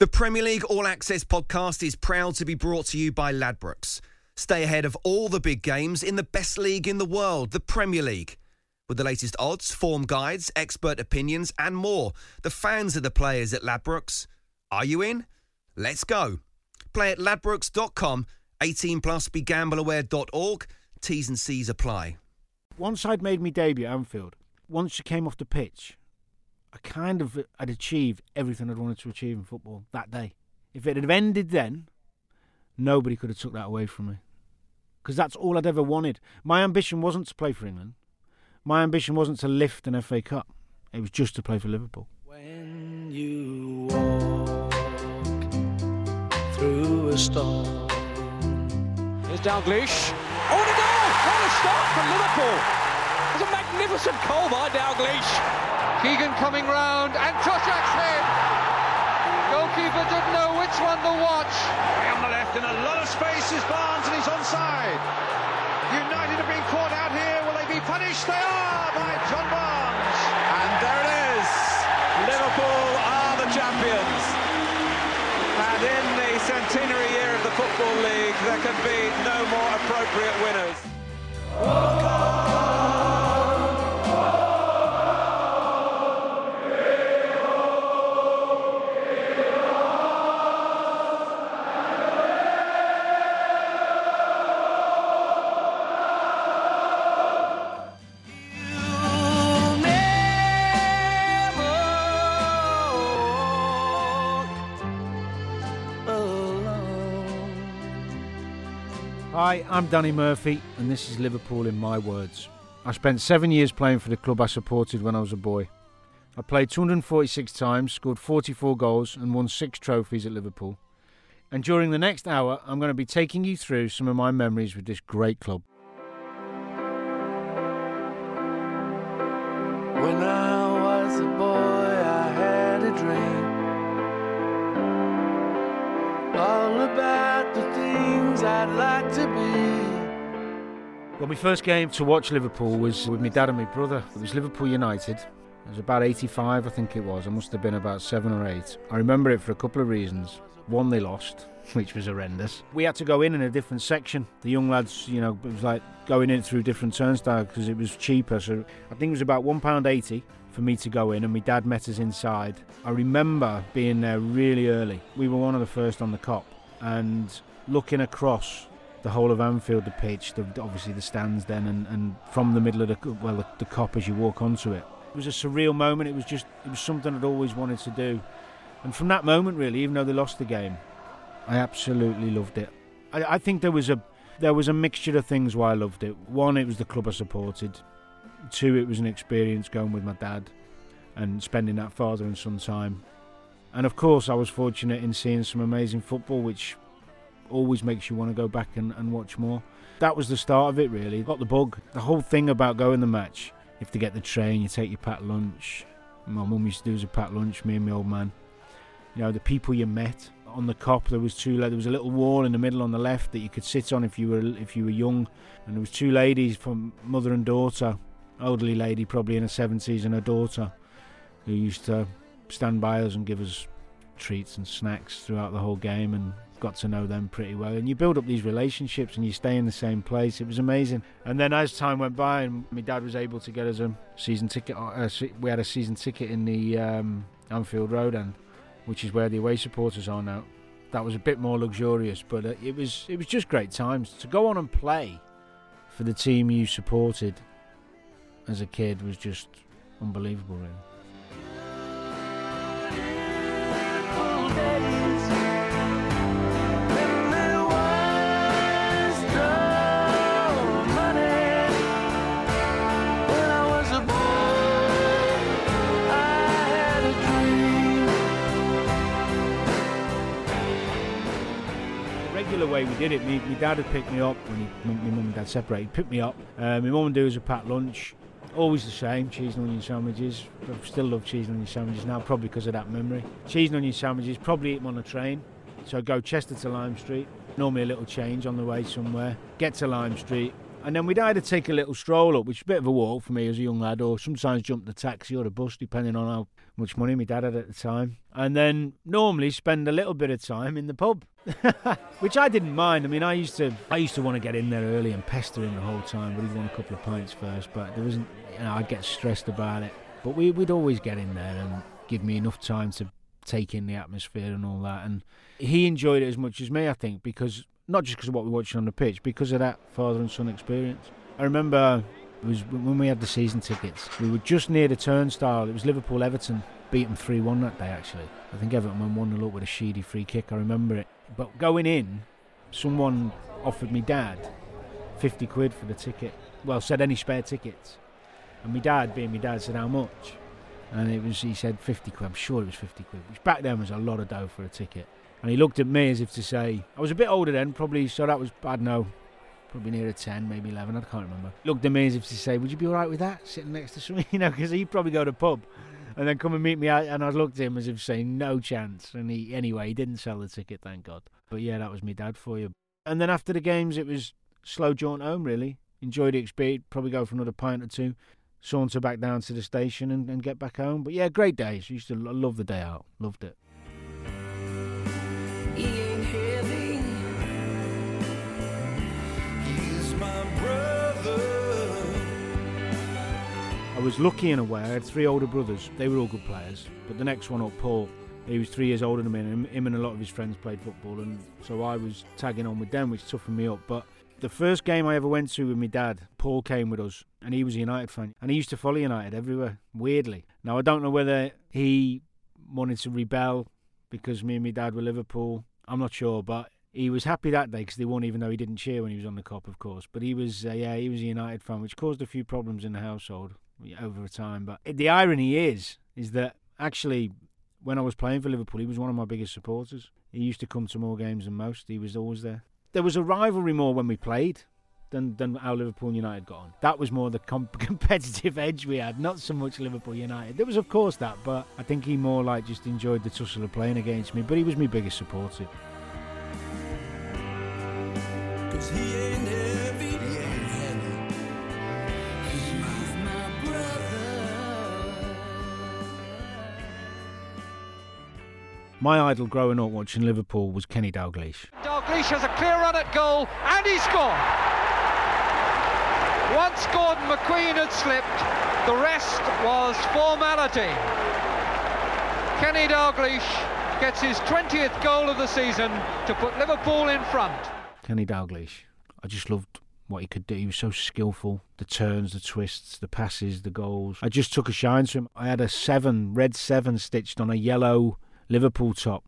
The Premier League All Access podcast is proud to be brought to you by Ladbrokes. Stay ahead of all the big games in the best league in the world, the Premier League. With the latest odds, form guides, expert opinions, and more, the fans are the players at Ladbrokes. Are you in? Let's go. Play at ladbrokes.com, 18 plus, begambleaware.org. T's and C's apply. Once I'd made my debut at Anfield, once you came off the pitch, I kind of had achieved everything I'd wanted to achieve in football that day. If it had ended then, nobody could have took that away from me. Because that's all I'd ever wanted. My ambition wasn't to play for England. My ambition wasn't to lift an FA Cup. It was just to play for Liverpool. When you walk through a storm. Here's Dalglish. Oh, and a goal! What a start for Liverpool! It's a magnificent goal by Dalglish. Keegan coming round and Toshack's head. Goalkeeper didn't know which one to watch. On the left, in a lot of space is Barnes, and he's onside. United have been caught out here. Will they be punished? They are by John Barnes. And there it is. Liverpool are the champions. And in the centenary year of the Football League, there can be no more appropriate winners. Hi, I'm Danny Murphy, and this is Liverpool in my words. I spent seven years playing for the club I supported when I was a boy. I played 246 times, scored 44 goals, and won six trophies at Liverpool. And during the next hour, I'm going to be taking you through some of my memories with this great club. When I was a boy, I had a dream. All about the things I'd like. Well, my first game to watch Liverpool was with my dad and my brother. It was Liverpool United. It was about 85, I think it was. I must have been about seven or eight. I remember it for a couple of reasons. One, they lost, which was horrendous. We had to go in in a different section. The young lads, you know, it was like going in through different turnstiles because it was cheaper. So I think it was about £1.80 for me to go in, and my dad met us inside. I remember being there really early. We were one of the first on the Kop, and looking across the whole of Anfield, the pitch, the, obviously the stands then, and, and from the middle of the well, the, the Kop as you walk onto it. It was a surreal moment. It was just, it was something I'd always wanted to do, and from that moment, really, even though they lost the game, I absolutely loved it. I, I think there was a, there was a mixture of things why I loved it. One, it was the club I supported. Two, it was an experience going with my dad and spending that father and son time. And of course, I was fortunate in seeing some amazing football, which always makes you want to go back and, and watch more. That was the start of it, really. Got the bug. The whole thing about going the match, you have to get the train, you take your packed lunch. My mum used to do as a packed lunch, me and my old man. You know, the people you met on the Kop. There was two. There was a little wall in the middle on the left that you could sit on if you were if you were young, and there was two ladies from mother and daughter, elderly lady probably in her seventies and her daughter, who used to stand by us and give us treats and snacks throughout the whole game and got to know them pretty well. And you build up these relationships and you stay in the same place. It was amazing. And then as time went by and my dad was able to get us a season ticket uh, we had a season ticket in the um, Anfield Road end which is where the away supporters are now. That was a bit more luxurious but uh, it was it was just great times. To go on and play for the team you supported as a kid was just unbelievable really particular way we did it. Me, my dad had picked me up when he, my mum and dad separated. He Picked me up. Uh, my mum and dad was a packed lunch. Always the same, cheese and onion sandwiches. I still love cheese and onion sandwiches now, probably because of that memory. Cheese and onion sandwiches, probably eat them on a train. So I go Chester to Lime Street, normally a little change on the way somewhere. Get to Lime Street, and then we'd either take a little stroll up, which is a bit of a walk for me as a young lad, or sometimes jump the taxi or the bus, depending on how much money my dad had at the time. And then normally spend a little bit of time in the pub, which I didn't mind. I mean, I used to, I used to want to get in there early and pester him the whole time, but he'd want a couple of pints first. But there wasn't, you know, I'd get stressed about it. But we, we'd always get in there and give me enough time to take in the atmosphere and all that. And he enjoyed it as much as me, I think, because not just because of what we watched on the pitch, because of that father and son experience. I remember it was when we had the season tickets. We were just near the turnstile. It was Liverpool Everton, beat them three one that day. Actually, I think Everton won one 0 up with a Sheedy free kick. I remember it. But going in, someone offered me dad fifty quid for the ticket. Well, said any spare tickets, and my dad, being my dad, said how much. And it was he said fifty quid. I'm sure it was fifty quid, which back then was a lot of dough for a ticket. And he looked at me as if to say, I was a bit older then, probably, so that was, I don't know, probably nearer 10, maybe 11, I can't remember. Looked at me as if to say, Would you be all right with that, sitting next to somebody? You know, because he'd probably go to pub and then come and meet me out. And I looked at him as if saying, No chance. And he, anyway, he didn't sell the ticket, thank God. But yeah, that was me dad for you. And then after the games, it was slow jaunt home, really. Enjoyed the experience, probably go for another pint or two, saunter back down to the station and, and get back home. But yeah, great days. Used to love the day out, loved it. Was lucky in a way. I had three older brothers. They were all good players. But the next one up, Paul, he was three years older than me, and him and a lot of his friends played football, and so I was tagging on with them, which toughened me up. But the first game I ever went to with my dad, Paul came with us, and he was a United fan, and he used to follow United everywhere. Weirdly, now I don't know whether he wanted to rebel because me and my dad were Liverpool. I'm not sure, but he was happy that day because they won, even though he didn't cheer when he was on the Kop, of course. But he was, uh, yeah, he was a United fan, which caused a few problems in the household over time. But the irony is, is that actually, when I was playing for Liverpool, he was one of my biggest supporters. He used to come to more games than most. He was always there. There was a rivalry more when we played than than how Liverpool United got on. That was more the comp- competitive edge we had, not so much Liverpool United. There was of course that, but I think he more like just enjoyed the tussle of playing against me. But he was my biggest supporter. My idol growing up watching Liverpool was Kenny Dalglish. Dalglish has a clear run at goal and he scored. Once Gordon McQueen had slipped, the rest was formality. Kenny Dalglish gets his 20th goal of the season to put Liverpool in front. Kenny Dalglish. I just loved what he could do. He was so skillful. The turns, the twists, the passes, the goals. I just took a shine to him. I had a seven, red seven stitched on a yellow Liverpool top.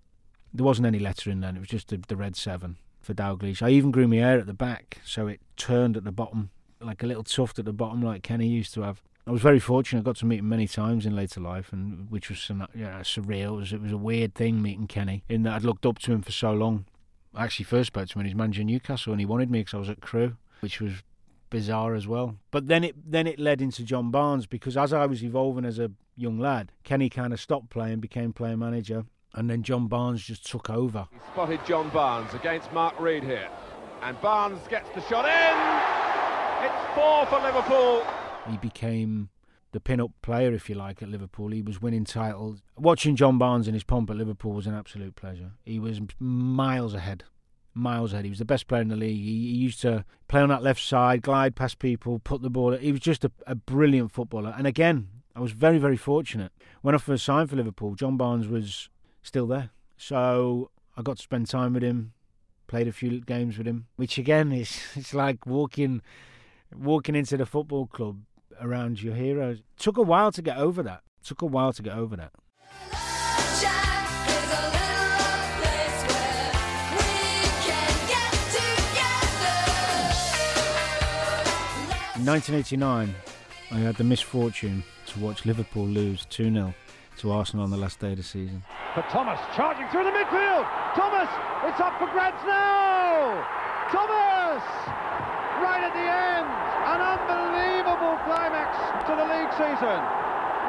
There wasn't any lettering then, it was just the, the red seven for Dalglish. I even grew my hair at the back so it turned at the bottom, like a little tuft at the bottom, like Kenny used to have. I was very fortunate. I got to meet him many times in later life, and which was surreal. It was, it was a weird thing meeting Kenny in that I'd looked up to him for so long. I actually first spoke to him when he was managing Newcastle, and he wanted me because I was at Crewe, which was bizarre as well. But then it then it led into John Barnes because as I was evolving as a young lad, Kenny kind of stopped playing, became player manager, and then John Barnes just took over. He spotted John Barnes against Mark Reed here, and Barnes gets the shot in. It's four for Liverpool. He became the pin-up player, if you like, at Liverpool. He was winning titles. Watching John Barnes in his pomp at Liverpool was an absolute pleasure. He was miles ahead, miles ahead. He was the best player in the league. He, he used to play on that left side, glide past people, put the ball. He was just a, a brilliant footballer. And again, I was very, very fortunate. When I first signed for Liverpool, John Barnes was still there. So I got to spend time with him, played a few games with him, which again is it's like walking walking into the football club around your heroes. Took a while to get over that. Took a while to get over that. In 1989, I had the misfortune to watch Liverpool lose 2 0 to Arsenal on the last day of the season. But Thomas charging through the midfield. Thomas, it's up for grabs now. Thomas! Right at the end. An unbelievable climax to the league season.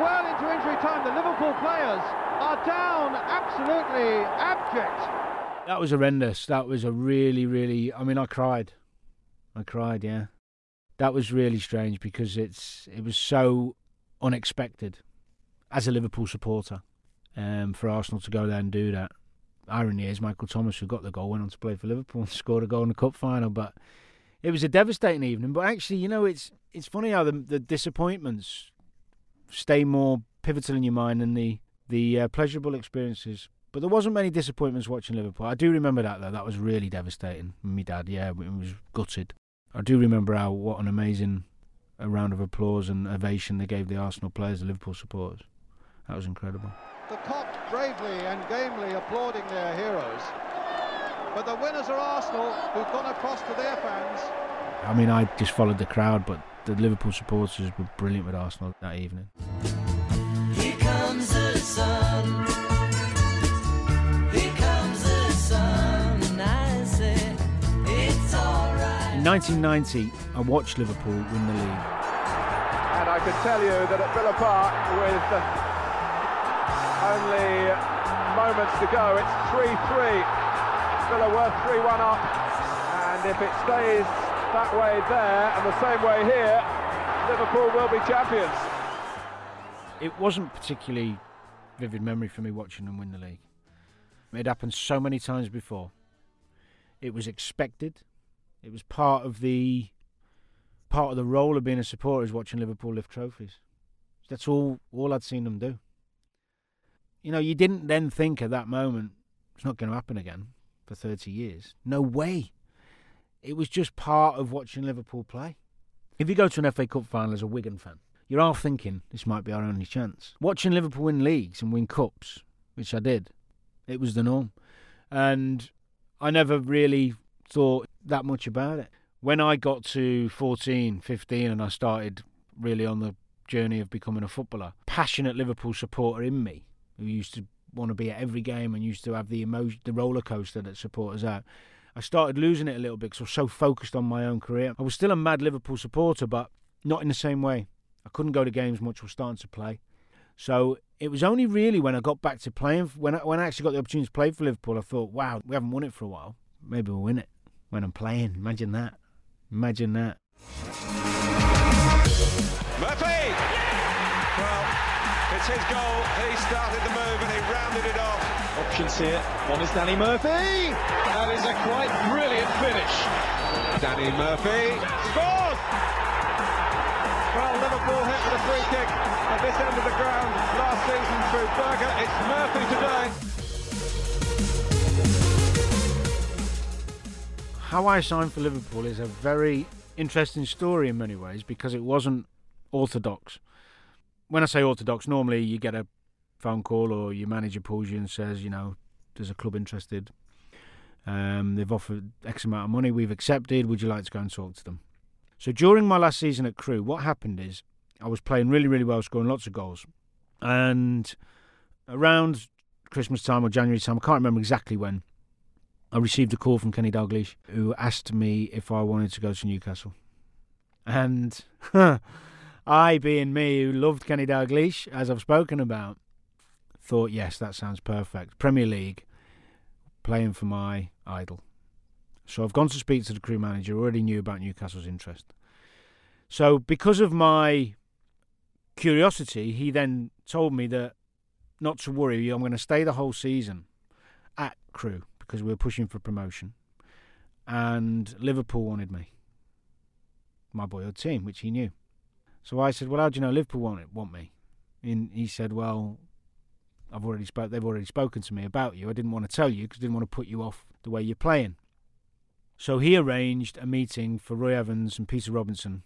Well into injury time, the Liverpool players are down absolutely abject. That was horrendous. That was a really, really. I mean, I cried. I cried. Yeah, that was really strange because it's it was so unexpected as a Liverpool supporter um, for Arsenal to go there and do that. Irony is, Michael Thomas, who got the goal, went on to play for Liverpool and scored a goal in the cup final. But it was a devastating evening. But actually, you know, it's it's funny how the, the disappointments stay more pivotal in your mind than the the uh, pleasurable experiences. But there wasn't many disappointments watching Liverpool. I do remember that though. That was really devastating. My dad, yeah, it was gutted. I do remember how what an amazing a round of applause and ovation they gave the Arsenal players, the Liverpool supporters. That was incredible. The Kop bravely and gamely applauding their heroes. But the winners are Arsenal, who've gone across to their fans. I mean, I just followed the crowd, but the Liverpool supporters were brilliant with Arsenal that evening. Here comes the sun. In 1990, I watched Liverpool win the league. And I can tell you that at Villa Park, with only moments to go, it's 3-3. Villa were 3-1 up, and if it stays that way there and the same way here, Liverpool will be champions. It wasn't particularly vivid memory for me watching them win the league. It happened so many times before. It was expected. It was part of the part of the role of being a supporter is watching Liverpool lift trophies. That's all all I'd seen them do. You know, you didn't then think at that moment it's not going to happen again for 30 years. No way. It was just part of watching Liverpool play. If you go to an FA Cup final as a Wigan fan, you're half thinking this might be our only chance. Watching Liverpool win leagues and win cups, which I did, it was the norm. And I never really thought that much about it. When I got to 14, 15, and I started really on the journey of becoming a footballer, passionate Liverpool supporter in me, who used to want to be at every game and used to have the emotion, the roller coaster that supporters have. I started losing it a little bit because I was so focused on my own career. I was still a mad Liverpool supporter, but not in the same way. I couldn't go to games much. Was starting to play. So it was only really when I got back to playing, when I, when I actually got the opportunity to play for Liverpool, I thought, wow, we haven't won it for a while. Maybe we'll win it when I'm playing. Imagine that. Imagine that. Murphy! Well, it's his goal. He started the move and he rounded it off. Options here. One is Danny Murphy. That is a quite brilliant finish. Danny Murphy scores! Well, Liverpool hit with a free kick at this end of the ground last season through Berger. It's Murphy today. How I signed for Liverpool is a very interesting story in many ways because it wasn't orthodox. When I say orthodox, normally you get a phone call or your manager pulls you and says, you know, there's a club interested. Um, they've offered X amount of money. We've accepted. Would you like to go and talk to them? So during my last season at Crewe, what happened is I was playing really, really well, scoring lots of goals. And around Christmas time or January time, I can't remember exactly when, I received a call from Kenny Dalglish who asked me if I wanted to go to Newcastle. And I, being me, who loved Kenny Dalglish, as I've spoken about, thought, yes, that sounds perfect. Premier League, playing for my idol. So I've gone to speak to the Crewe manager, already knew about Newcastle's interest. So because of my curiosity, he then told me that not to worry, I'm going to stay the whole season at Crewe because we were pushing for promotion. And Liverpool wanted me, my boyhood team, which he knew. So I said, "Well, how do you know Liverpool want want me?" And he said, "Well, I've already spoke. They've already spoken to me about you. I didn't want to tell you because I didn't want to put you off the way you're playing." So he arranged a meeting for Roy Evans and Peter Robinson,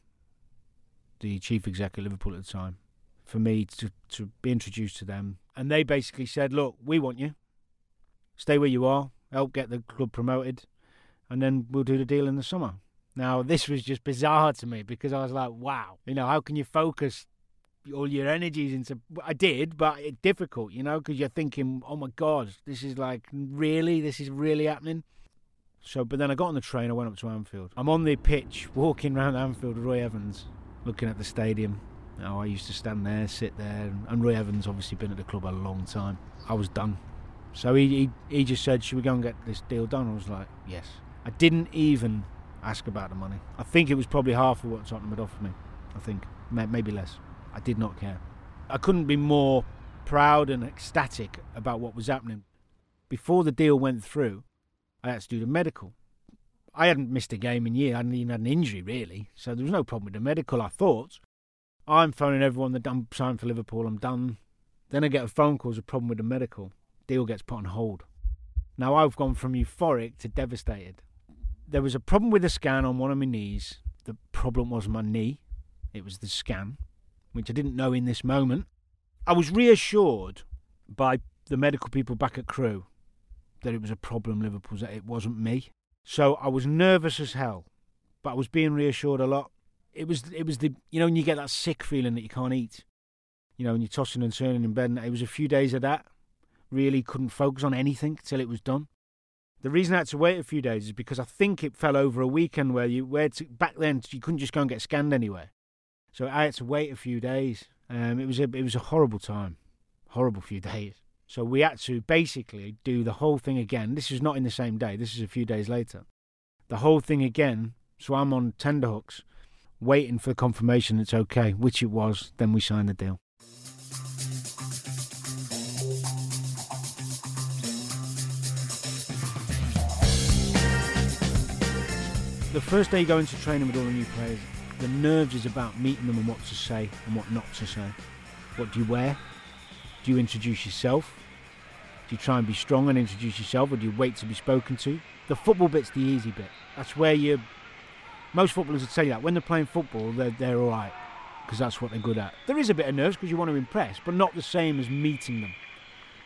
the chief exec at Liverpool at the time, for me to to be introduced to them. And they basically said, "Look, we want you. Stay where you are. Help get the club promoted, and then we'll do the deal in the summer." Now, this was just bizarre to me because I was like, wow, you know, how can you focus all your energies into. I did, but it's difficult, you know, because you're thinking, oh my God, this is like, really? This is really happening? So, but then I got on the train. I went up to Anfield. I'm on the pitch, walking around Anfield Roy Evans, looking at the stadium. Oh, I used to stand there, sit there, and Roy Evans obviously been at the club a long time. I was done. So he, he he just said, "Should we go and get this deal done?" I was like, "Yes." I didn't even ask about the money. I think it was probably half of what Tottenham had offered me. I think maybe less. I did not care. I couldn't be more proud and ecstatic about what was happening. Before the deal went through, I had to do the medical. I hadn't missed a game in years. I hadn't even had an injury really, so there was no problem with the medical. I thought. I'm phoning everyone that I'm signed for Liverpool. I'm done. Then I get a phone call. There's a problem with the medical. Deal gets put on hold. Now I've gone from euphoric to devastated. There was a problem with the scan on one of my knees. The problem was my knee. It was the scan, which I didn't know in this moment. I was reassured by the medical people back at Crewe that it was a problem Liverpool's that it wasn't me. So I was nervous as hell, but I was being reassured a lot. It was it was the you know when you get that sick feeling that you can't eat, you know, when you're tossing and turning in bed. And it was a few days of that. Really couldn't focus on anything till it was done. The reason I had to wait a few days is because I think it fell over a weekend where you where to, back then you couldn't just go and get scanned anywhere. So I had to wait a few days. Um, it was a it was a horrible time, horrible few days. So we had to basically do the whole thing again. This is not in the same day. This is a few days later. The whole thing again. So I'm on tenderhooks, waiting for confirmation it's okay, which it was. Then we signed the deal. The first day you go into training with all the new players, the nerves is about meeting them and what to say and what not to say. What do you wear? Do you introduce yourself? Do you try and be strong and introduce yourself, or do you wait to be spoken to? The football bit's the easy bit. That's where you. Most footballers would say that when they're playing football, they're they're all right because that's what they're good at. There is a bit of nerves because you want to impress, but not the same as meeting them.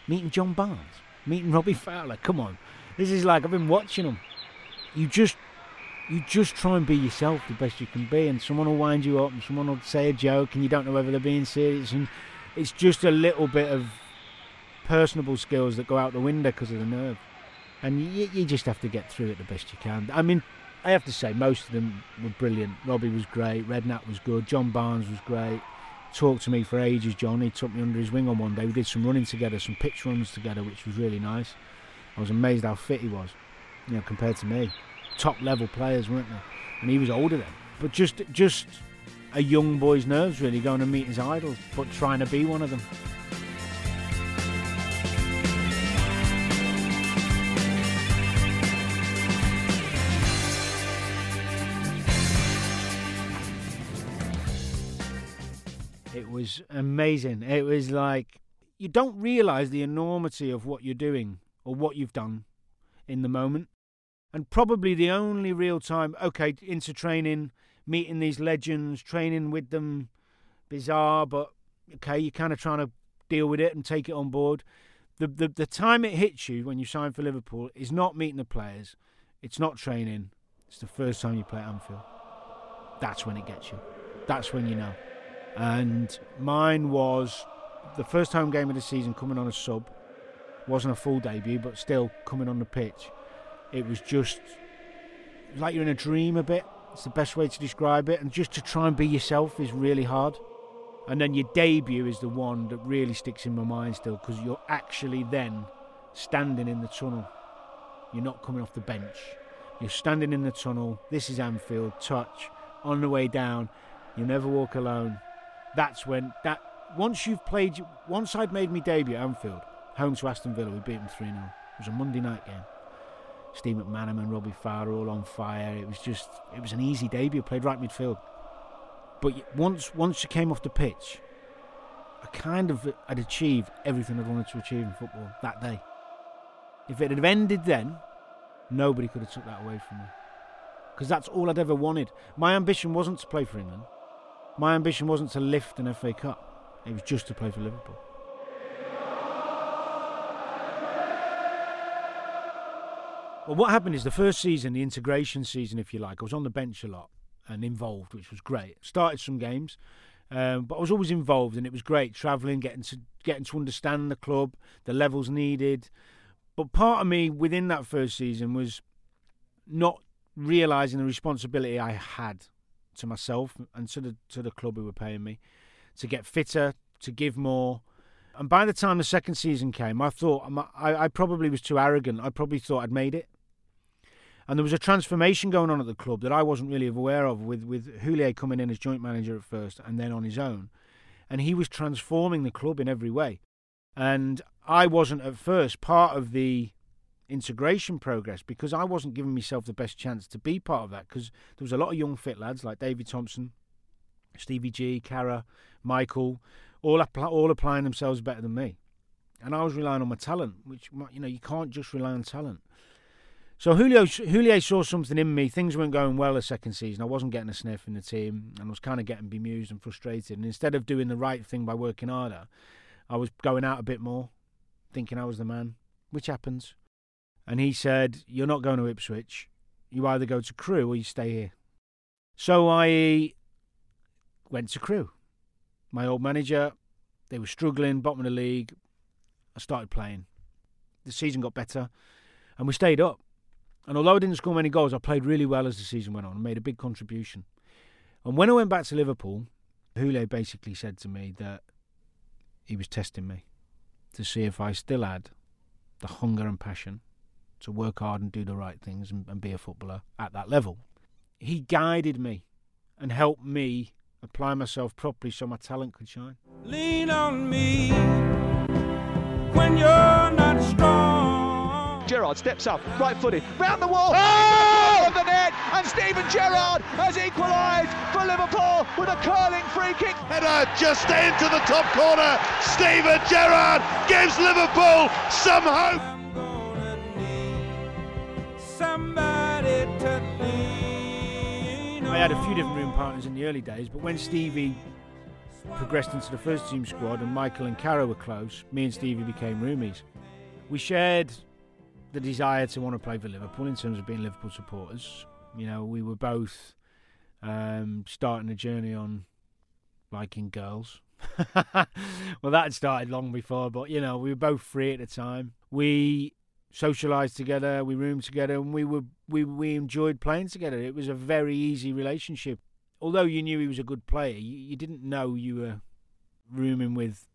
Meeting John Barnes, meeting Robbie Fowler. Come on, this is like I've been watching them. You just you just try and be yourself the best you can be, and someone will wind you up, and someone will say a joke, and you don't know whether they're being serious, and it's just a little bit of personable skills that go out the window because of the nerve, and you, you just have to get through it the best you can. I mean, I have to say most of them were brilliant. Robbie was great, Redknapp was good, John Barnes was great. Talked to me for ages, John. He took me under his wing on one day. We did some running together, some pitch runs together, which was really nice. I was amazed how fit he was, you know, compared to me top level players, weren't they? And he was older then. But just just a young boy's nerves really going to meet his idols, but trying to be one of them. It was amazing. It was like you don't realise the enormity of what you're doing or what you've done in the moment and probably the only real time okay into training meeting these legends training with them bizarre but okay you're kind of trying to deal with it and take it on board. The, the the time it hits you when you sign for liverpool is not meeting the players. It's not training. It's the first time you play at anfield. That's when it gets you. That's when you know. And mine was the first home game of the season coming on a sub. Wasn't a full debut but still coming on the pitch it was just like you're in a dream a bit. It's the best way to describe it. And just to try and be yourself is really hard. And then your debut is the one that really sticks in my mind still because you're actually then standing in the tunnel. You're not coming off the bench. You're standing in the tunnel. This is Anfield. Touch on the way down. You never walk alone. That's when that once you've played. Once I'd made me debut at Anfield, home to Aston Villa, we beat them three 0 It was a Monday night game. Steve McManaman Robbie Fowler all on fire. It was just, it was an easy debut. Played right midfield. But once, once you came off the pitch, I kind of had achieved everything I'd wanted to achieve in football that day. If it had ended then, nobody could have took that away from me. Because that's all I'd ever wanted. My ambition wasn't to play for England. My ambition wasn't to lift an FA Cup. It was just to play for Liverpool. Well, what happened is the first season, the integration season, if you like, I was on the bench a lot and involved, which was great. Started some games, um, but I was always involved, and it was great travelling, getting to getting to understand the club, the levels needed. But part of me within that first season was not realizing the responsibility I had to myself and to the to the club who were paying me to get fitter, to give more. And by the time the second season came, I thought I, I probably was too arrogant. I probably thought I'd made it. And there was a transformation going on at the club that I wasn't really aware of, with with Houllier coming in as joint manager at first and then on his own, and he was transforming the club in every way. And I wasn't at first part of the integration progress because I wasn't giving myself the best chance to be part of that because there was a lot of young fit lads like David Thompson, Stevie G, Carra, Michael, all all applying themselves better than me, and I was relying on my talent, which you know you can't just rely on talent. So Julio Houllier saw something in me. Things weren't going well the second season. I wasn't getting a sniff in the team, and I was kind of getting bemused and frustrated. And instead of doing the right thing by working harder, I was going out a bit more, thinking I was the man, which happens. And he said, "You're not going to Ipswich. You either go to Crewe or you stay here." So I went to Crewe. My old manager, they were struggling, bottom of the league. I started playing. The season got better, and we stayed up. And although I didn't score many goals, I played really well as the season went on and made a big contribution. And when I went back to Liverpool, Houllier basically said to me that he was testing me to see if I still had the hunger and passion to work hard and do the right things and, and be a footballer at that level. He guided me and helped me apply myself properly so my talent could shine. Lean on me when you're not strong. Gerrard steps up, right footed, round the wall, oh! of the net, and Steven Gerrard has equalised for Liverpool with a curling free kick. Header uh, just into the top corner. Steven Gerrard gives Liverpool some hope. I had a few different room partners in the early days, but when Stevie progressed into the first team squad and Michael and Carra were close, me and Stevie became roomies. We shared the desire to want to play for Liverpool in terms of being Liverpool supporters. You know, we were both um, starting a journey on liking girls. well, that had started long before, but you know, we were both free at the time. We socialised together, we roomed together, and we were we we enjoyed playing together. It was a very easy relationship. Although you knew he was a good player, you, you didn't know you were rooming with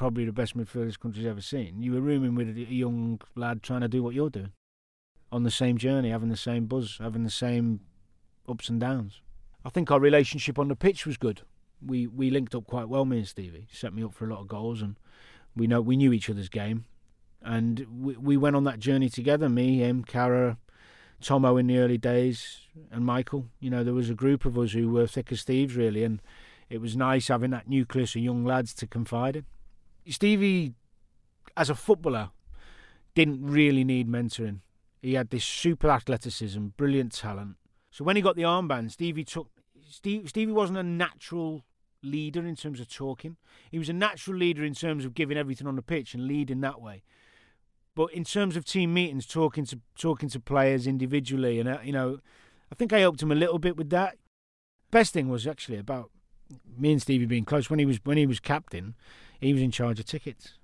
probably the best midfielder this country's ever seen. You were rooming with a young lad trying to do what you're doing, on the same journey, having the same buzz, having the same ups and downs. I think our relationship on the pitch was good. We we linked up quite well, me and Stevie. Set me up for a lot of goals, and we know we knew each other's game, and we we went on that journey together. Me, him, Carra, Tomo in the early days, and Michael. You know, there was a group of us who were thick as thieves, really, and it was nice having that nucleus of young lads to confide in. Stevie, as a footballer, didn't really need mentoring. He had this super athleticism, brilliant talent. So when he got the armband, Stevie took. Steve, Stevie wasn't a natural leader in terms of talking. He was a natural leader in terms of giving everything on the pitch and leading that way. But in terms of team meetings, talking to talking to players individually, and uh, you know, I think I helped him a little bit with that. Best thing was actually about me and Stevie being close. When he was when he was captain, he was in charge of tickets,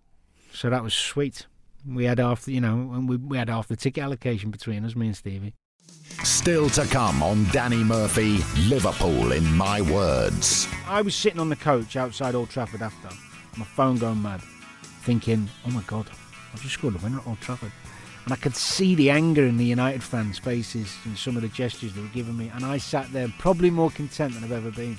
so that was sweet. We had half, the, you know, we, we had half the ticket allocation between us, me and Stevie. Still to come on Danny Murphy, Liverpool in my words. I was sitting on the coach outside Old Trafford after, my phone going mad, thinking, oh my God, I've just scored a winner at Old Trafford. And I could see the anger in the United fans' faces and some of the gestures they were giving me. And I sat there probably more content than I've ever been.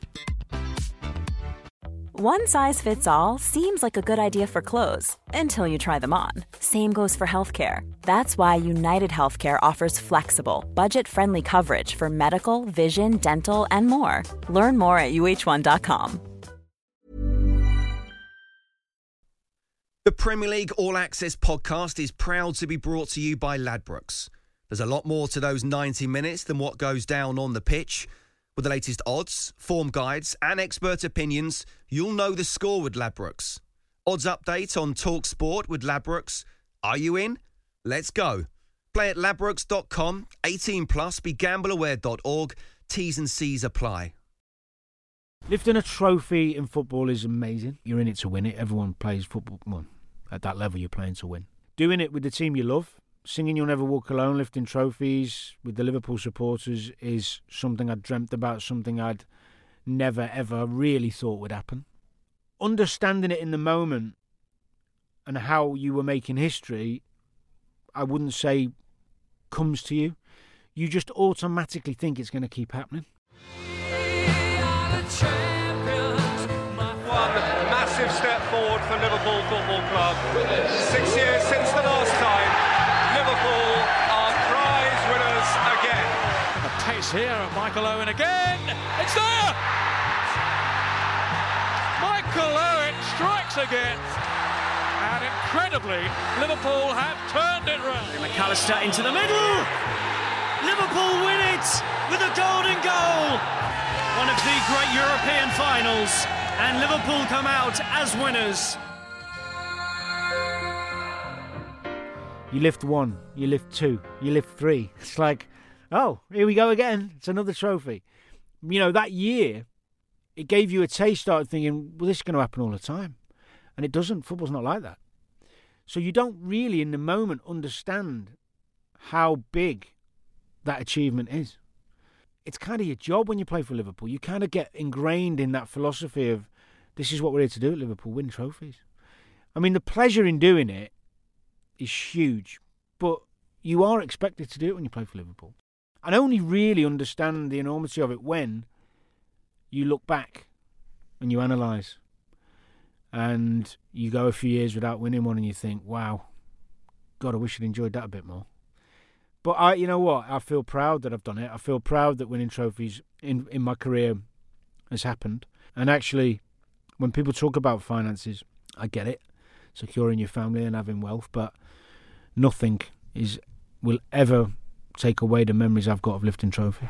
One size fits all seems like a good idea for clothes until you try them on. Same goes for healthcare. That's why United Healthcare offers flexible, budget friendly coverage for medical, vision, dental, and more. Learn more at uh1.com. The Premier League All Access podcast is proud to be brought to you by Ladbrokes. There's a lot more to those 90 minutes than what goes down on the pitch. With the latest odds, form guides, and expert opinions, you'll know the score with Ladbrokes. Odds update on Talk Sport with Ladbrokes. Are you in? Let's go. Play at ladbrokes.com, 18 plus, begambleaware.org. T's and C's apply. Lifting a trophy in football is amazing. You're in it to win it. Everyone plays football. Well, at that level, you're playing to win. Doing it with the team you love, singing You'll Never Walk Alone, lifting trophies with the Liverpool supporters is something I'd dreamt about, something I'd never, ever really thought would happen. Understanding it in the moment and how you were making history, I wouldn't say comes to you. You just automatically think it's going to keep happening. Step forward for Liverpool Football Club. Six years A here of Michael Owen again. It's there! Michael Owen strikes again. And incredibly, Liverpool have turned it round. McAllister into the middle. Liverpool win it with a golden goal. One of the great European finals. And Liverpool come out as winners. You lift one, you lift two, you lift three. It's like, oh, here we go again. It's another trophy. You know, that year, it gave you a taste, started thinking, well, this is going to happen all the time. And it doesn't. Football's not like that. So you don't really, in the moment, understand how big that achievement is. It's kind of your job when you play for Liverpool. You kind of get ingrained in that philosophy of this is what we're here to do at Liverpool win trophies. I mean, the pleasure in doing it is huge, but you are expected to do it when you play for Liverpool. And only really understand the enormity of it when you look back and you analyse and you go a few years without winning one and you think, wow, God, I wish I'd enjoyed that a bit more. But I, you know what? I feel proud that I've done it. I feel proud that winning trophies in in my career has happened. And actually, when people talk about finances, I get it, securing your family and having wealth, but nothing is will ever take away the memories I've got of lifting trophies.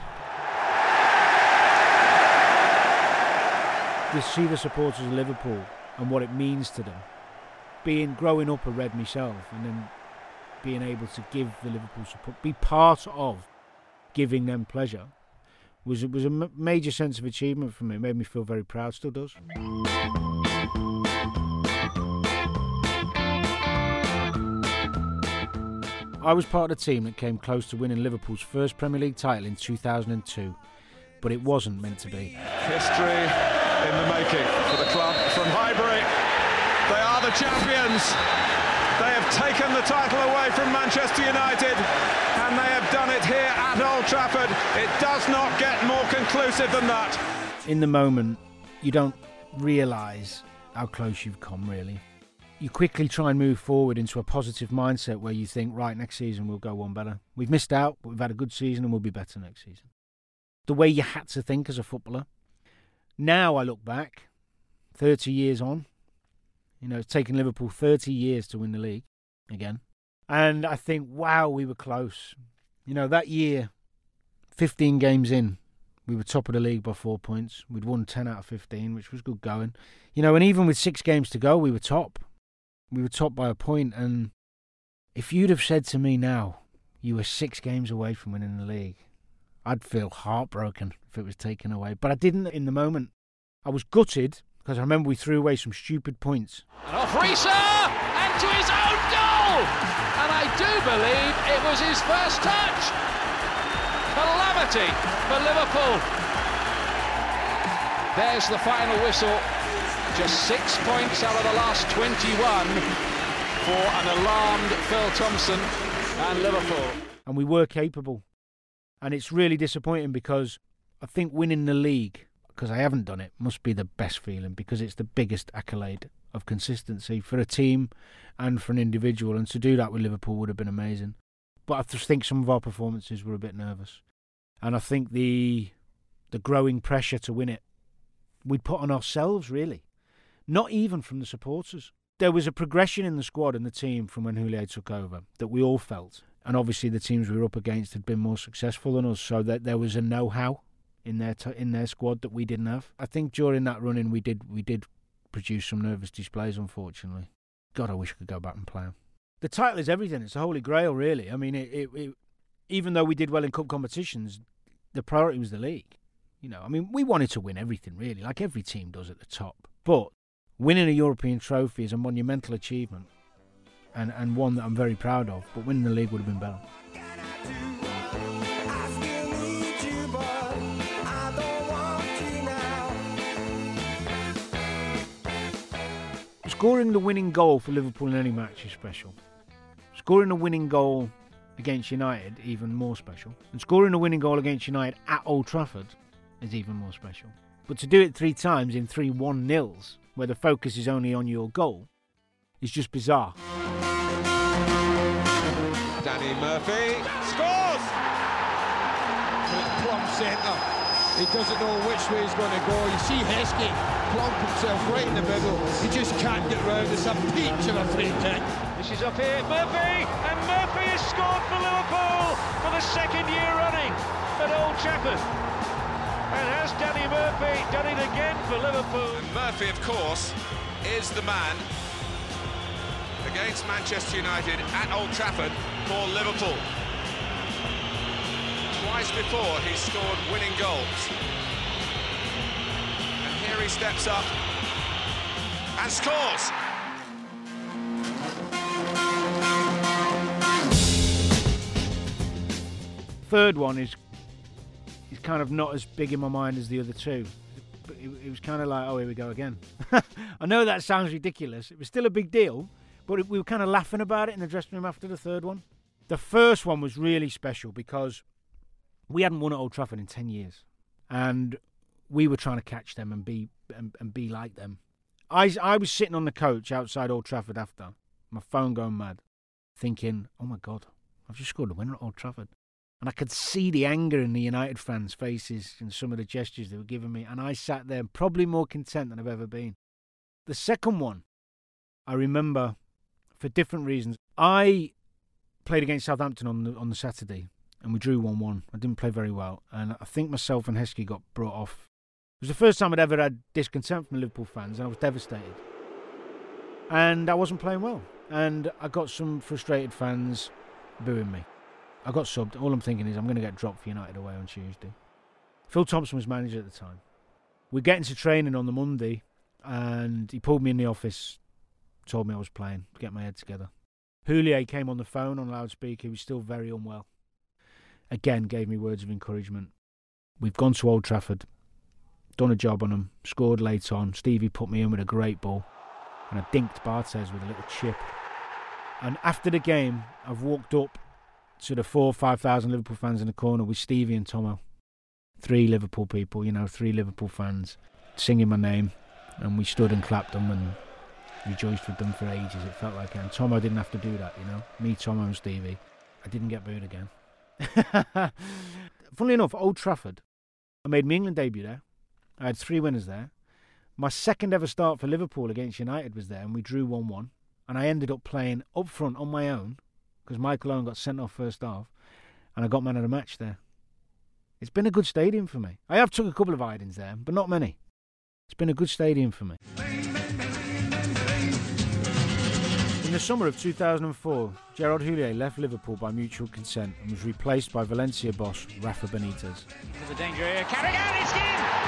The supporters of Liverpool and what it means to them, being growing up a red myself, and then being able to give the Liverpool support, be part of giving them pleasure, was was a major sense of achievement for me. It made me feel very proud. Still does. I was part of the team that came close to winning Liverpool's first Premier League title in 2002, but it wasn't meant to be. History in the making for the club from Highbury. They are the champions. They have taken the title away from Manchester United and they have done it here at Old Trafford. It does not get more conclusive than that. In the moment, you don't realise how close you've come, really. You quickly try and move forward into a positive mindset where you think, right, next season we'll go one better. We've missed out, but we've had a good season and we'll be better next season. The way you had to think as a footballer. Now I look back, 30 years on, you know, it's taken Liverpool 30 years to win the league again. And I think, wow, we were close. You know, that year, 15 games in, we were top of the league by four points. We'd won 10 out of 15, which was good going. You know, and even with six games to go, we were top. We were top by a. And if you'd have said to me now, you were six games away from winning the league, I'd feel heartbroken if it was taken away. But I didn't in the moment. I was gutted because I remember we threw away some stupid points. And off Riise and to his own goal. And I do believe it was his first touch. Calamity for Liverpool. There's the final whistle. Just six points out of the last 21 for an alarmed Phil Thompson and Liverpool. And we were capable. And it's really disappointing because I think winning the league because I haven't done it, must be the best feeling because it's the biggest accolade of consistency for a team and for an individual. And to do that with Liverpool would have been amazing. But I just think some of our performances were a bit nervous, and I think the the growing pressure to win it we'd put on ourselves really, not even from the supporters, there was a progression in the squad and the team from when Houllier took over that we all felt. And obviously, the teams we were up against had been more successful than us, so that there was a know-how in their t- in their squad that we didn't have. I think during that run-in, we did we did produce some nervous displays. Unfortunately, God, I wish I could go back and play them. The title is everything. It's the holy grail, really. I mean, it, it, it even though we did well in cup competitions, the priority was the league. You know, I mean, we wanted to win everything, really, like every team does at the top. But winning a European trophy is a monumental achievement and, and one that I'm very proud of. But winning the league would have been better. Scoring the winning goal for Liverpool in any match is special. Scoring a winning goal against United, even more special. And scoring a winning goal against United at Old Trafford is even more special. But to do it three times in three 1 nils, where the focus is only on your goal, is just bizarre. Danny Murphy scores! Plumb centre. He doesn't know which way he's going to go. You see Heskey plump himself right in the middle. He just can't get round. It's a peach of a free kick. This is up here, Murphy, and Murphy has scored for Liverpool for the second year running at Old Trafford. And has Danny Murphy done it again for Liverpool? Murphy, of course, is the man against Manchester United at Old Trafford for Liverpool. Twice before he's scored winning goals. And here he steps up and scores. Third one is is kind of not as big in my mind as the other two. But it, it was kind of like, oh, here we go again. I know that sounds ridiculous. It was still a big deal, but it, we were kind of laughing about it in the dressing room after the third one. The first one was really special because we hadn't won at Old Trafford in ten years, and we were trying to catch them and be and, and be like them. I I was sitting on the coach outside Old Trafford after my phone going mad, thinking, oh my god, I've just scored a winner at Old Trafford. And I could see the anger in the United fans' faces and some of the gestures they were giving me. And I sat there probably more content than I've ever been. The second one, I remember for different reasons. I played against Southampton on the on the Saturday and we drew 1 1. I didn't play very well. And I think myself and Heskey got brought off. It was the first time I'd ever had discontent from Liverpool fans and I was devastated. And I wasn't playing well. And I got some frustrated fans booing me. I got subbed. All I'm thinking is I'm going to get dropped for United away on Tuesday. Phil Thompson was manager at the time. We get into training on the Monday, and he pulled me in the office, told me I was playing, to get my head together. Houllier came on the phone on loudspeaker. He was still very unwell. Again, gave me words of encouragement. We've gone to Old Trafford, done a job on him, scored late on. Stevie put me in with a great ball, and I dinked Barthez with a little chip. And after the game, I've walked up to the four five thousand Liverpool fans in the corner with Stevie and Tomo. Three Liverpool people, you know, three Liverpool fans singing my name, and we stood and clapped them and rejoiced with them for ages. It felt like, and Tomo didn't have to do that, you know. Me, Tomo, and Stevie. I didn't get booed again. Funnily enough, Old Trafford, I made my England debut there. I had three winners there. My second ever start for Liverpool against United was there, and we drew 1 1. And I ended up playing up front on my own because Michael Owen got sent off first half, and I got man of the match there. It's been a good stadium for me. I have took a couple of idings there, but not many. It's been a good stadium for me. In the summer of 2004, Gerard Houllier left Liverpool by mutual consent and was replaced by Valencia boss Rafa Benitez. There's a danger here. Carry out, it's in!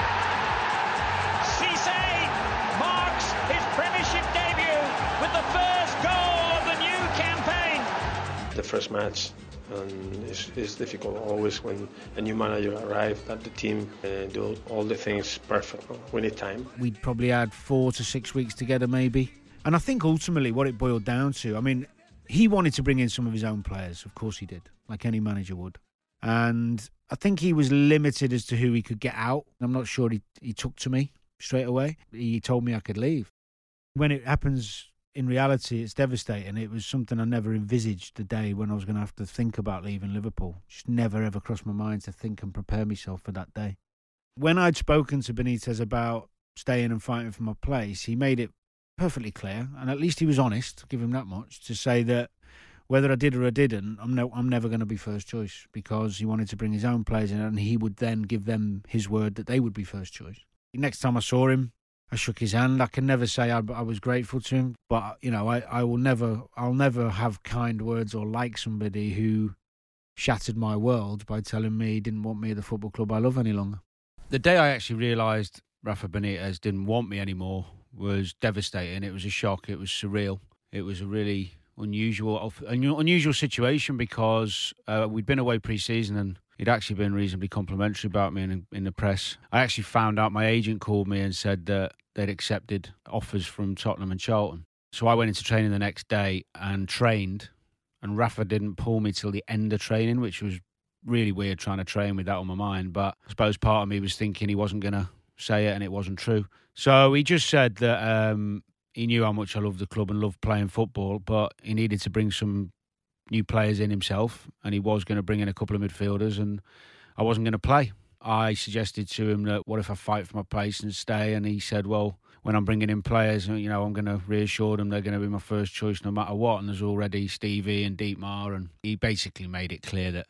First match and it's, it's difficult always when a new manager arrives that the team uh, do all the things perfect. We need time. We'd probably had four to six weeks together, maybe. And I think ultimately what it boiled down to, I mean, he wanted to bring in some of his own players. Of course he did, like any manager would. And I think he was limited as to who he could get out. I'm not sure he, he took to me straight away. He told me I could leave. When it happens in reality, it's devastating. It was something I never envisaged the day when I was going to have to think about leaving Liverpool. Just never ever crossed my mind to think and prepare myself for that day. When I'd spoken to Benitez about staying and fighting for my place, he made it perfectly clear, and at least he was honest. Give him that much to say that whether I did or I didn't, I'm no, I'm never going to be first choice because he wanted to bring his own players in, and he would then give them his word that they would be first choice. Next time I saw him, I shook his hand. I can never say I, I was grateful to him, but you know, I, I will never, I'll never have kind words or like somebody who shattered my world by telling me he didn't want me at the football club I love any longer. The day I actually realised Rafa Benitez didn't want me anymore was devastating. It was a shock. It was surreal. It was a really unusual, unusual situation because uh, we'd been away pre-season and he'd actually been reasonably complimentary about me in, in the press. I actually found out my agent called me and said that they'd accepted offers from Tottenham and Charlton. So I went into training the next day and trained, and Rafa didn't pull me till the end of training, which was really weird trying to train with that on my mind. But I suppose part of me was thinking he wasn't going to say it, and it wasn't true. So he just said that um, he knew how much I loved the club and loved playing football, but he needed to bring some new players in himself, and he was going to bring in a couple of midfielders, and I wasn't going to play. I suggested to him that what if I fight for my place and stay, and he said, well when I'm bringing in players, you know, I'm going to reassure them they're going to be my first choice no matter what. And there's already Stevie and Dietmar, and he basically made it clear that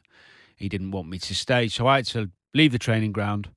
he didn't want me to stay. So I had to leave the training ground,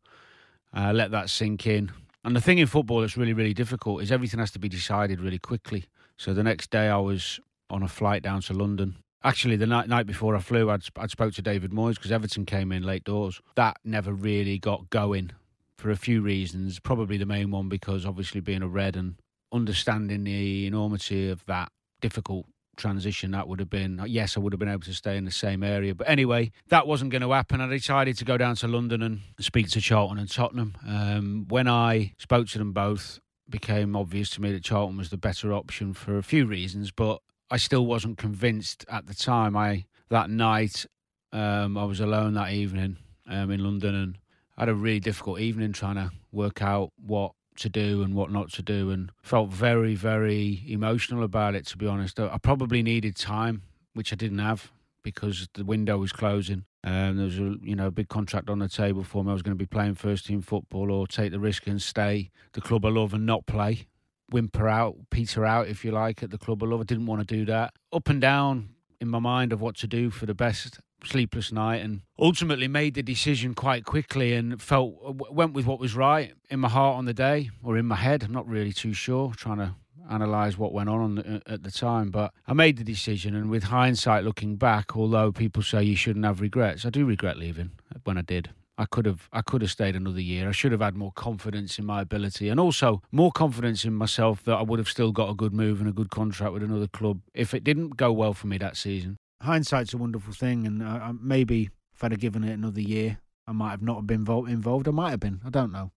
uh, let that sink in. And the thing in football that's really, really difficult is everything has to be decided really quickly. So the next day I was on a flight down to London. Actually, the night, night before I flew, I'd, I'd spoke to David Moyes because Everton came in late doors. That never really got going for a few reasons. Probably the main one because obviously being a red and understanding the enormity of that difficult transition that would have been yes i would have been able to stay in the same area but anyway that wasn't going to happen i decided to go down to london and speak to charlton and tottenham um, when i spoke to them both became obvious to me that charlton was the better option for a few reasons but i still wasn't convinced at the time i that night um, i was alone that evening um, in london and I had a really difficult evening trying to work out what to do and what not to do, and felt very, very emotional about it. To be honest, I probably needed time, which I didn't have because the window was closing. Um, there was a you know a big contract on the table for me. I was going to be playing first team football or take the risk and stay the club I love and not play, whimper out, peter out if you like at the club I love. I didn't want to do that. Up and down in my mind of what to do for the best sleepless night and ultimately made the decision quite quickly and felt went with what was right in my heart on the day or in my head i'm not really too sure trying to analyze what went on the, uh, at the time but i made the decision and with hindsight looking back although people say you shouldn't have regrets i do regret leaving when i did I could have I could have stayed another year. I should have had more confidence in my ability and also more confidence in myself that I would have still got a good move and a good contract with another club if it didn't go well for me that season hindsight's a wonderful thing, and uh, maybe if I'd have given it another year, I might have not been involved. I might have been. I don't know.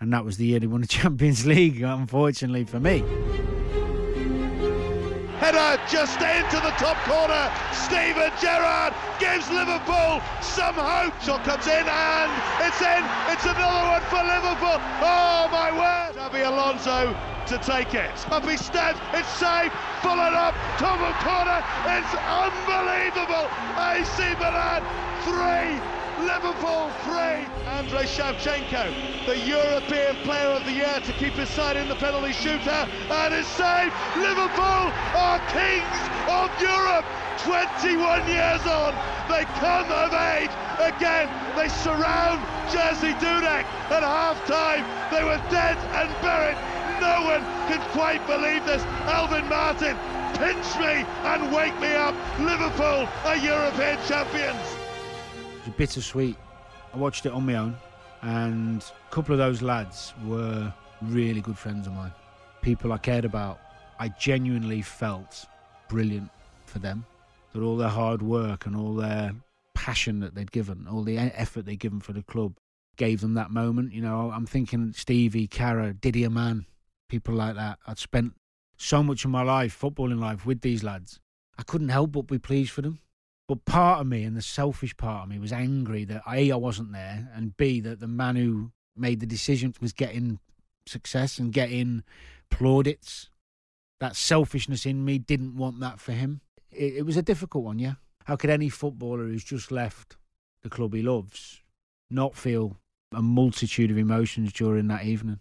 And that was the year they won the Champions League, unfortunately for me. Header just into the top corner. Steven Gerrard gives Liverpool some hope. Shot comes in and it's in. It's another one for Liverpool. Oh my word! Xabi Alonso to take it. Up he steps. It's safe. Followed up. Of corner. It's unbelievable. AC Milan three. Liverpool 3. Andrei Shevchenko, the European Player of the Year to keep his side in the penalty shooter, and is saved. Liverpool are kings of Europe. 21 years on, they come of age again. They surround Jerzy Dudek at half-time. They were dead and buried. No one can quite believe this. Alvin Martin, pinch me and wake me up. Liverpool are European champions was bittersweet. I watched it on my own, and a couple of those lads were really good friends of mine. People I cared about. I genuinely felt brilliant for them. That all their hard work and all their passion that they'd given, all the effort they'd given for the club, gave them that moment. You know, I'm thinking Stevie, Carra, Didi Hamann, people like that. I'd spent so much of my life, footballing life, with these lads. I couldn't help but be pleased for them. But part of me, and the selfish part of me, was angry that A, I wasn't there, and B, that the man who made the decision was getting success and getting plaudits. That selfishness in me didn't want that for him. It, it was a difficult one, yeah. How could any footballer who's just left the club he loves not feel a multitude of emotions during that evening?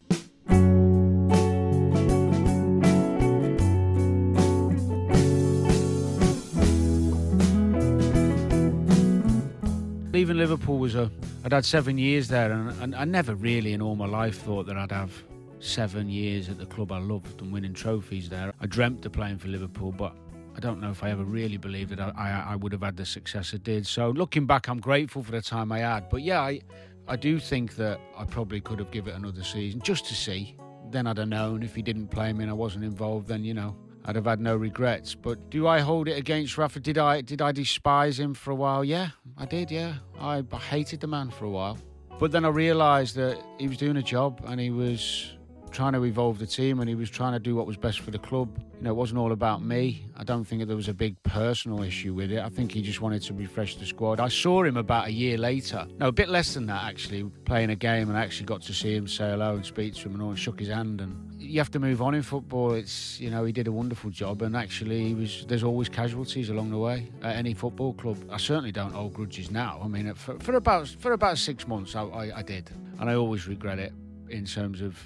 Liverpool was a. I'd had seven years there, and, and I never really in all my life thought that I'd have seven years at the club I loved and winning trophies there. I dreamt of playing for Liverpool, but I don't know if I ever really believed that I, I, I would have had the success I did. So looking back, I'm grateful for the time I had. But yeah, I, I do think that I probably could have given it another season just to see. Then I'd have known if he didn't play me and I wasn't involved, then, you know, I'd have had no regrets. But do I hold it against Rafa? Did I did I despise him for a while? Yeah, I did. Yeah, I, I hated the man for a while. But then I realised that he was doing a job and he was trying to evolve the team and he was trying to do what was best for the club. You know, it wasn't all about me. I don't think there was a big personal issue with it. I think he just wanted to refresh the squad. I saw him about a year later. No, a bit less than that actually, playing a game and I actually got to see him say hello and speak to him and all and shook his hand and you have to move on in football. It's you know, he did a wonderful job and actually he was there's always casualties along the way at any football club. I certainly don't hold grudges now. I mean for, for about for about six months I, I, I did. And I always regret it in terms of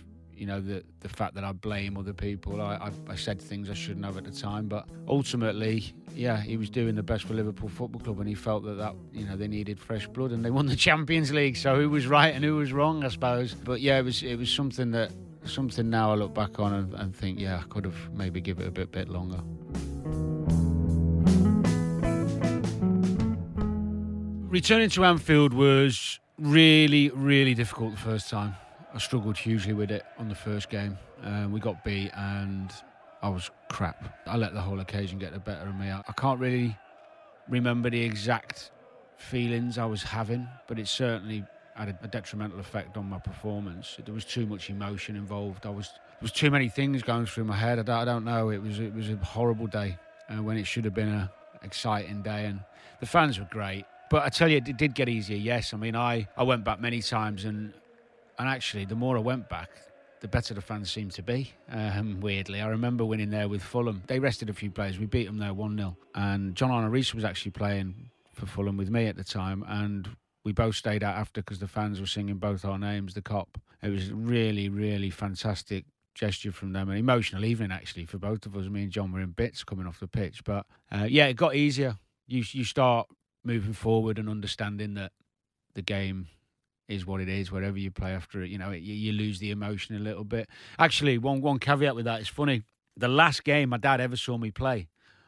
you know the the fact that I blame other people. I, I, I, said things I shouldn't have at the time, but ultimately, yeah, he was doing the best for Liverpool Football Club, and he felt that that you know they needed fresh blood, and they won the Champions League. So who was right and who was wrong, I suppose. But yeah, it was it was something that something now I look back on and, and think, yeah, I could have maybe give it a bit bit longer. Returning to Anfield was really, really difficult the first time. I struggled hugely with it on the first game. Um, we got beat and I was crap. I let the whole occasion get the better of me. I, I can't really remember the exact feelings I was having, but it certainly had a, a, detrimental effect on my performance. There was too much emotion involved. I was there was too many things going through my head. I don't, I don't know. It was it was a horrible day uh, when it should have been an exciting day, and the fans were great. But I tell you, it did get easier. Yes, I mean, I, I went back many times, and and actually, the more I went back, the better the fans seemed to be. Um, weirdly, I remember winning there with Fulham. They rested a few players. We beat them there one 0 and John Arne Riise was actually playing for Fulham with me at the time, and we both stayed out after because the fans were singing both our names, the Kop. It was really, really fantastic gesture from them, an emotional evening actually for both of us. Me and John were in bits coming off the pitch, but uh, yeah, it got easier. You you start moving forward and understanding that the game is what it is. Wherever you play after it, you know, it, you, you lose the emotion a little bit. Actually, one one caveat with that is funny. The last game my dad ever saw me play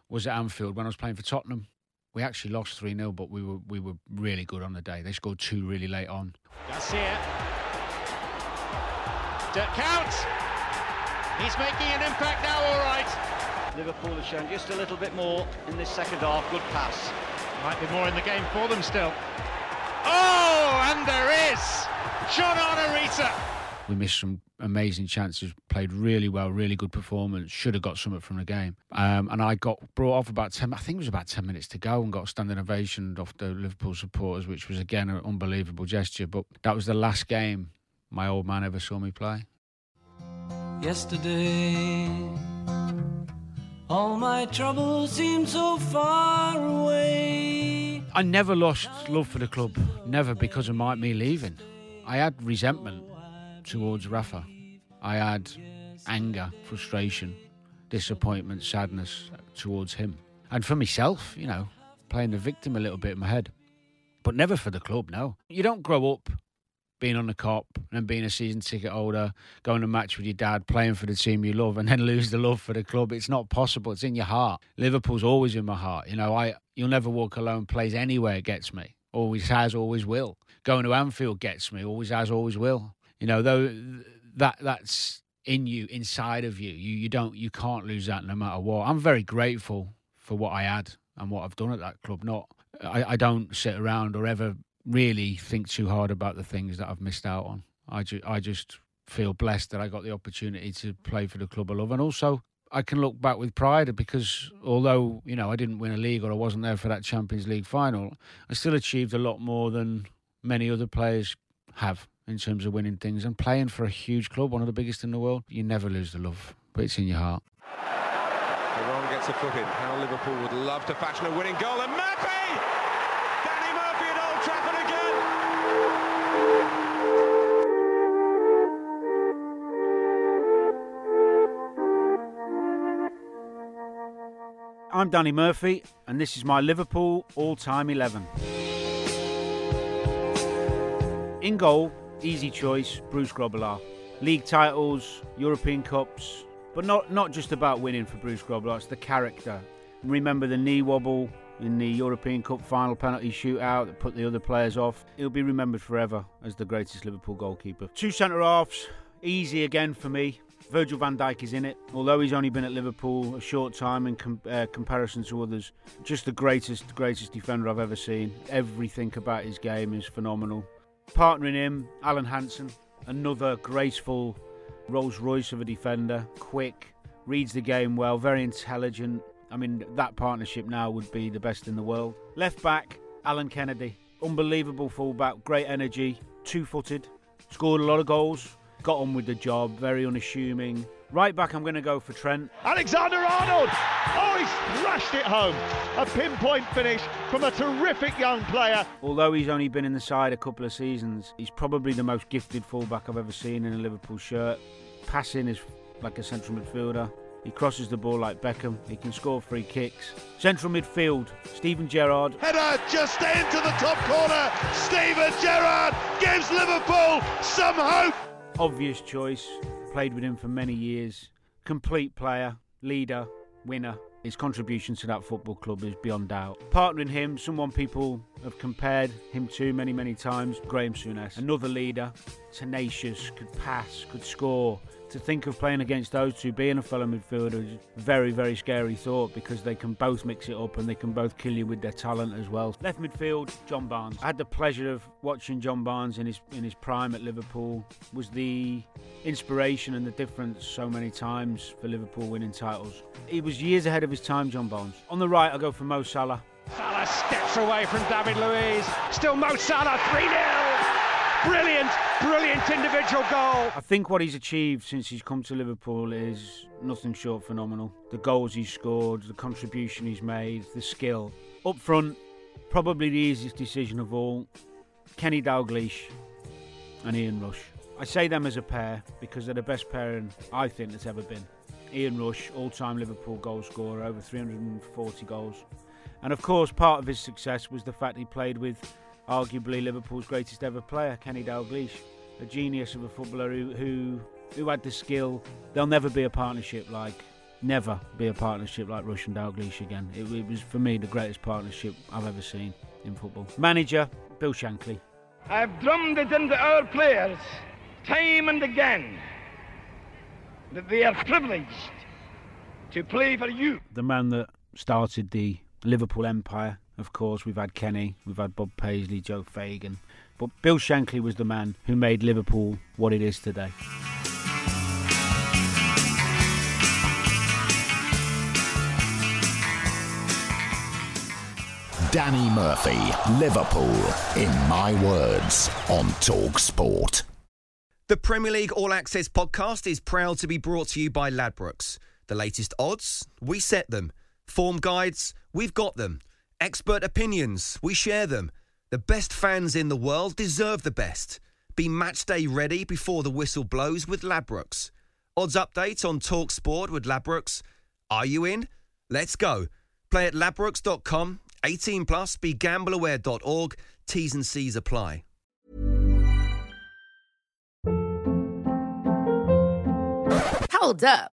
was at Anfield when I was playing for Tottenham. We actually lost 3 0, but we were we were really good on the day. They scored two really late on. Garcia. Dirk Kuyt. He's making an impact now, all right. Liverpool have shown just a little bit more in this second half. Good pass. Might be more in the game for them still. Oh, and there is John Arne Riise. We missed some amazing chances, played really well, really good performance, should have got something from the game. Um, and I got brought off about 10, I think it was about 10 minutes to go and got a standing ovation off the Liverpool supporters, which was again an unbelievable gesture. But that was the last game my old man ever saw me play. Yesterday, all my troubles seem so far away. I never lost love for the club, never because of my, me leaving. I had resentment towards Rafa. I had anger, frustration, disappointment, sadness towards him. And for myself, you know, playing the victim a little bit in my head. But never for the club, no. You don't grow up being on the Kop and being a season ticket holder, going to match with your dad, playing for the team you love, and then lose the love for the club. It's not possible. It's in your heart. Liverpool's always in my heart. You know, I you'll never walk alone plays anywhere gets me. Always has, always will. Going to Anfield gets me. Always has, always will. You know, though that that's in you, inside of you. You you don't you can't lose that no matter what. I'm very grateful for what I had and what I've done at that club. Not I, I don't sit around or ever really think too hard about the things that I've missed out on. I, ju- I just feel blessed that I got the opportunity to play for the club I love, and also I can look back with pride because although you know I didn't win a league or I wasn't there for that Champions League final, I still achieved a lot more than many other players have in terms of winning things and playing for a huge club, one of the biggest in the world. You never lose the love, but it's in your heart. Iran gets a foot in. How Liverpool would love to fashion a winning goal, and Murphy. I'm Danny Murphy, and this is my Liverpool all time 11. In goal, easy choice, Bruce Grobbelaar. League titles, European Cups, but not, not just about winning for Bruce Grobbelaar, it's the character. Remember the knee wobble in the European Cup final penalty shootout that put the other players off. He'll be remembered forever as the greatest Liverpool goalkeeper. Two centre halves, easy again for me. Virgil van Dijk is in it, although he's only been at Liverpool a short time in com- uh, comparison to others. Just the greatest, greatest defender I've ever seen. Everything about his game is phenomenal. Partnering him, Alan Hansen, another graceful Rolls Royce of a defender, quick, reads the game well, very intelligent. I mean, that partnership now would be the best in the world. Left back, Alan Kennedy, unbelievable fullback, great energy, two footed, scored a lot of goals, got on with the job, very unassuming. Right back, I'm going to go for Trent. Alexander Arnold! Oh, he smashed it home. A pinpoint finish from a terrific young player. Although he's only been in the side a couple of seasons, he's probably the most gifted fullback I've ever seen in a Liverpool shirt. Passing is like a central midfielder. He crosses the ball like Beckham. He can score free kicks. Central midfield, Steven Gerrard. Header just into the top corner. Steven Gerrard gives Liverpool some hope. Obvious choice. Played with him for many years. Complete player, leader, winner. His contribution to that football club is beyond doubt. Partnering him, someone people have compared him to many, many times, Graham Souness. Another leader, tenacious, could pass, could score. To think of playing against those two, being a fellow midfielder, is a very, very scary thought because they can both mix it up and they can both kill you with their talent as well. Left midfield, John Barnes. I had the pleasure of watching John Barnes in his in his prime at Liverpool. Was the inspiration and the difference so many times for Liverpool winning titles. He was years ahead of his time, John Barnes. On the right, I go for Mo Salah. Salah steps away from David Luiz. Still Mo Salah, 3 0. Brilliant, brilliant individual goal. I think what he's achieved since he's come to Liverpool is nothing short phenomenal. The goals he's scored, the contribution he's made, the skill. Up front, probably the easiest decision of all Kenny Dalglish and Ian Rush. I say them as a pair because they're the best pairing I think that's ever been. Ian Rush, all time Liverpool goal scorer, over 340 goals. And of course, part of his success was the fact he played with arguably Liverpool's greatest ever player, Kenny Dalglish, a genius of a footballer who, who who had the skill. There'll never be a partnership like, never be a partnership like Rush and Dalglish again. It, it was for me the greatest partnership I've ever seen in football. Manager Bill Shankly. I've drummed it into our players time and again that they are privileged to play for you. The man that started the Liverpool empire. Of course, we've had Kenny, we've had Bob Paisley, Joe Fagan, but Bill Shankly was the man who made Liverpool what it is today. Danny Murphy, Liverpool, in my words, on Talk Sport. The Premier League All Access podcast is proud to be brought to you by Ladbrokes. The latest odds, we set them. Form guides, we've got them. Expert opinions, we share them. The best fans in the world deserve the best. Be match day ready before the whistle blows with Ladbrokes. Odds update on Talk Sport with Ladbrokes. Are you in? Let's go. Play at ladbrokes.com. 18 plus. BeGambleAware.org. T's and C's apply. Hold up.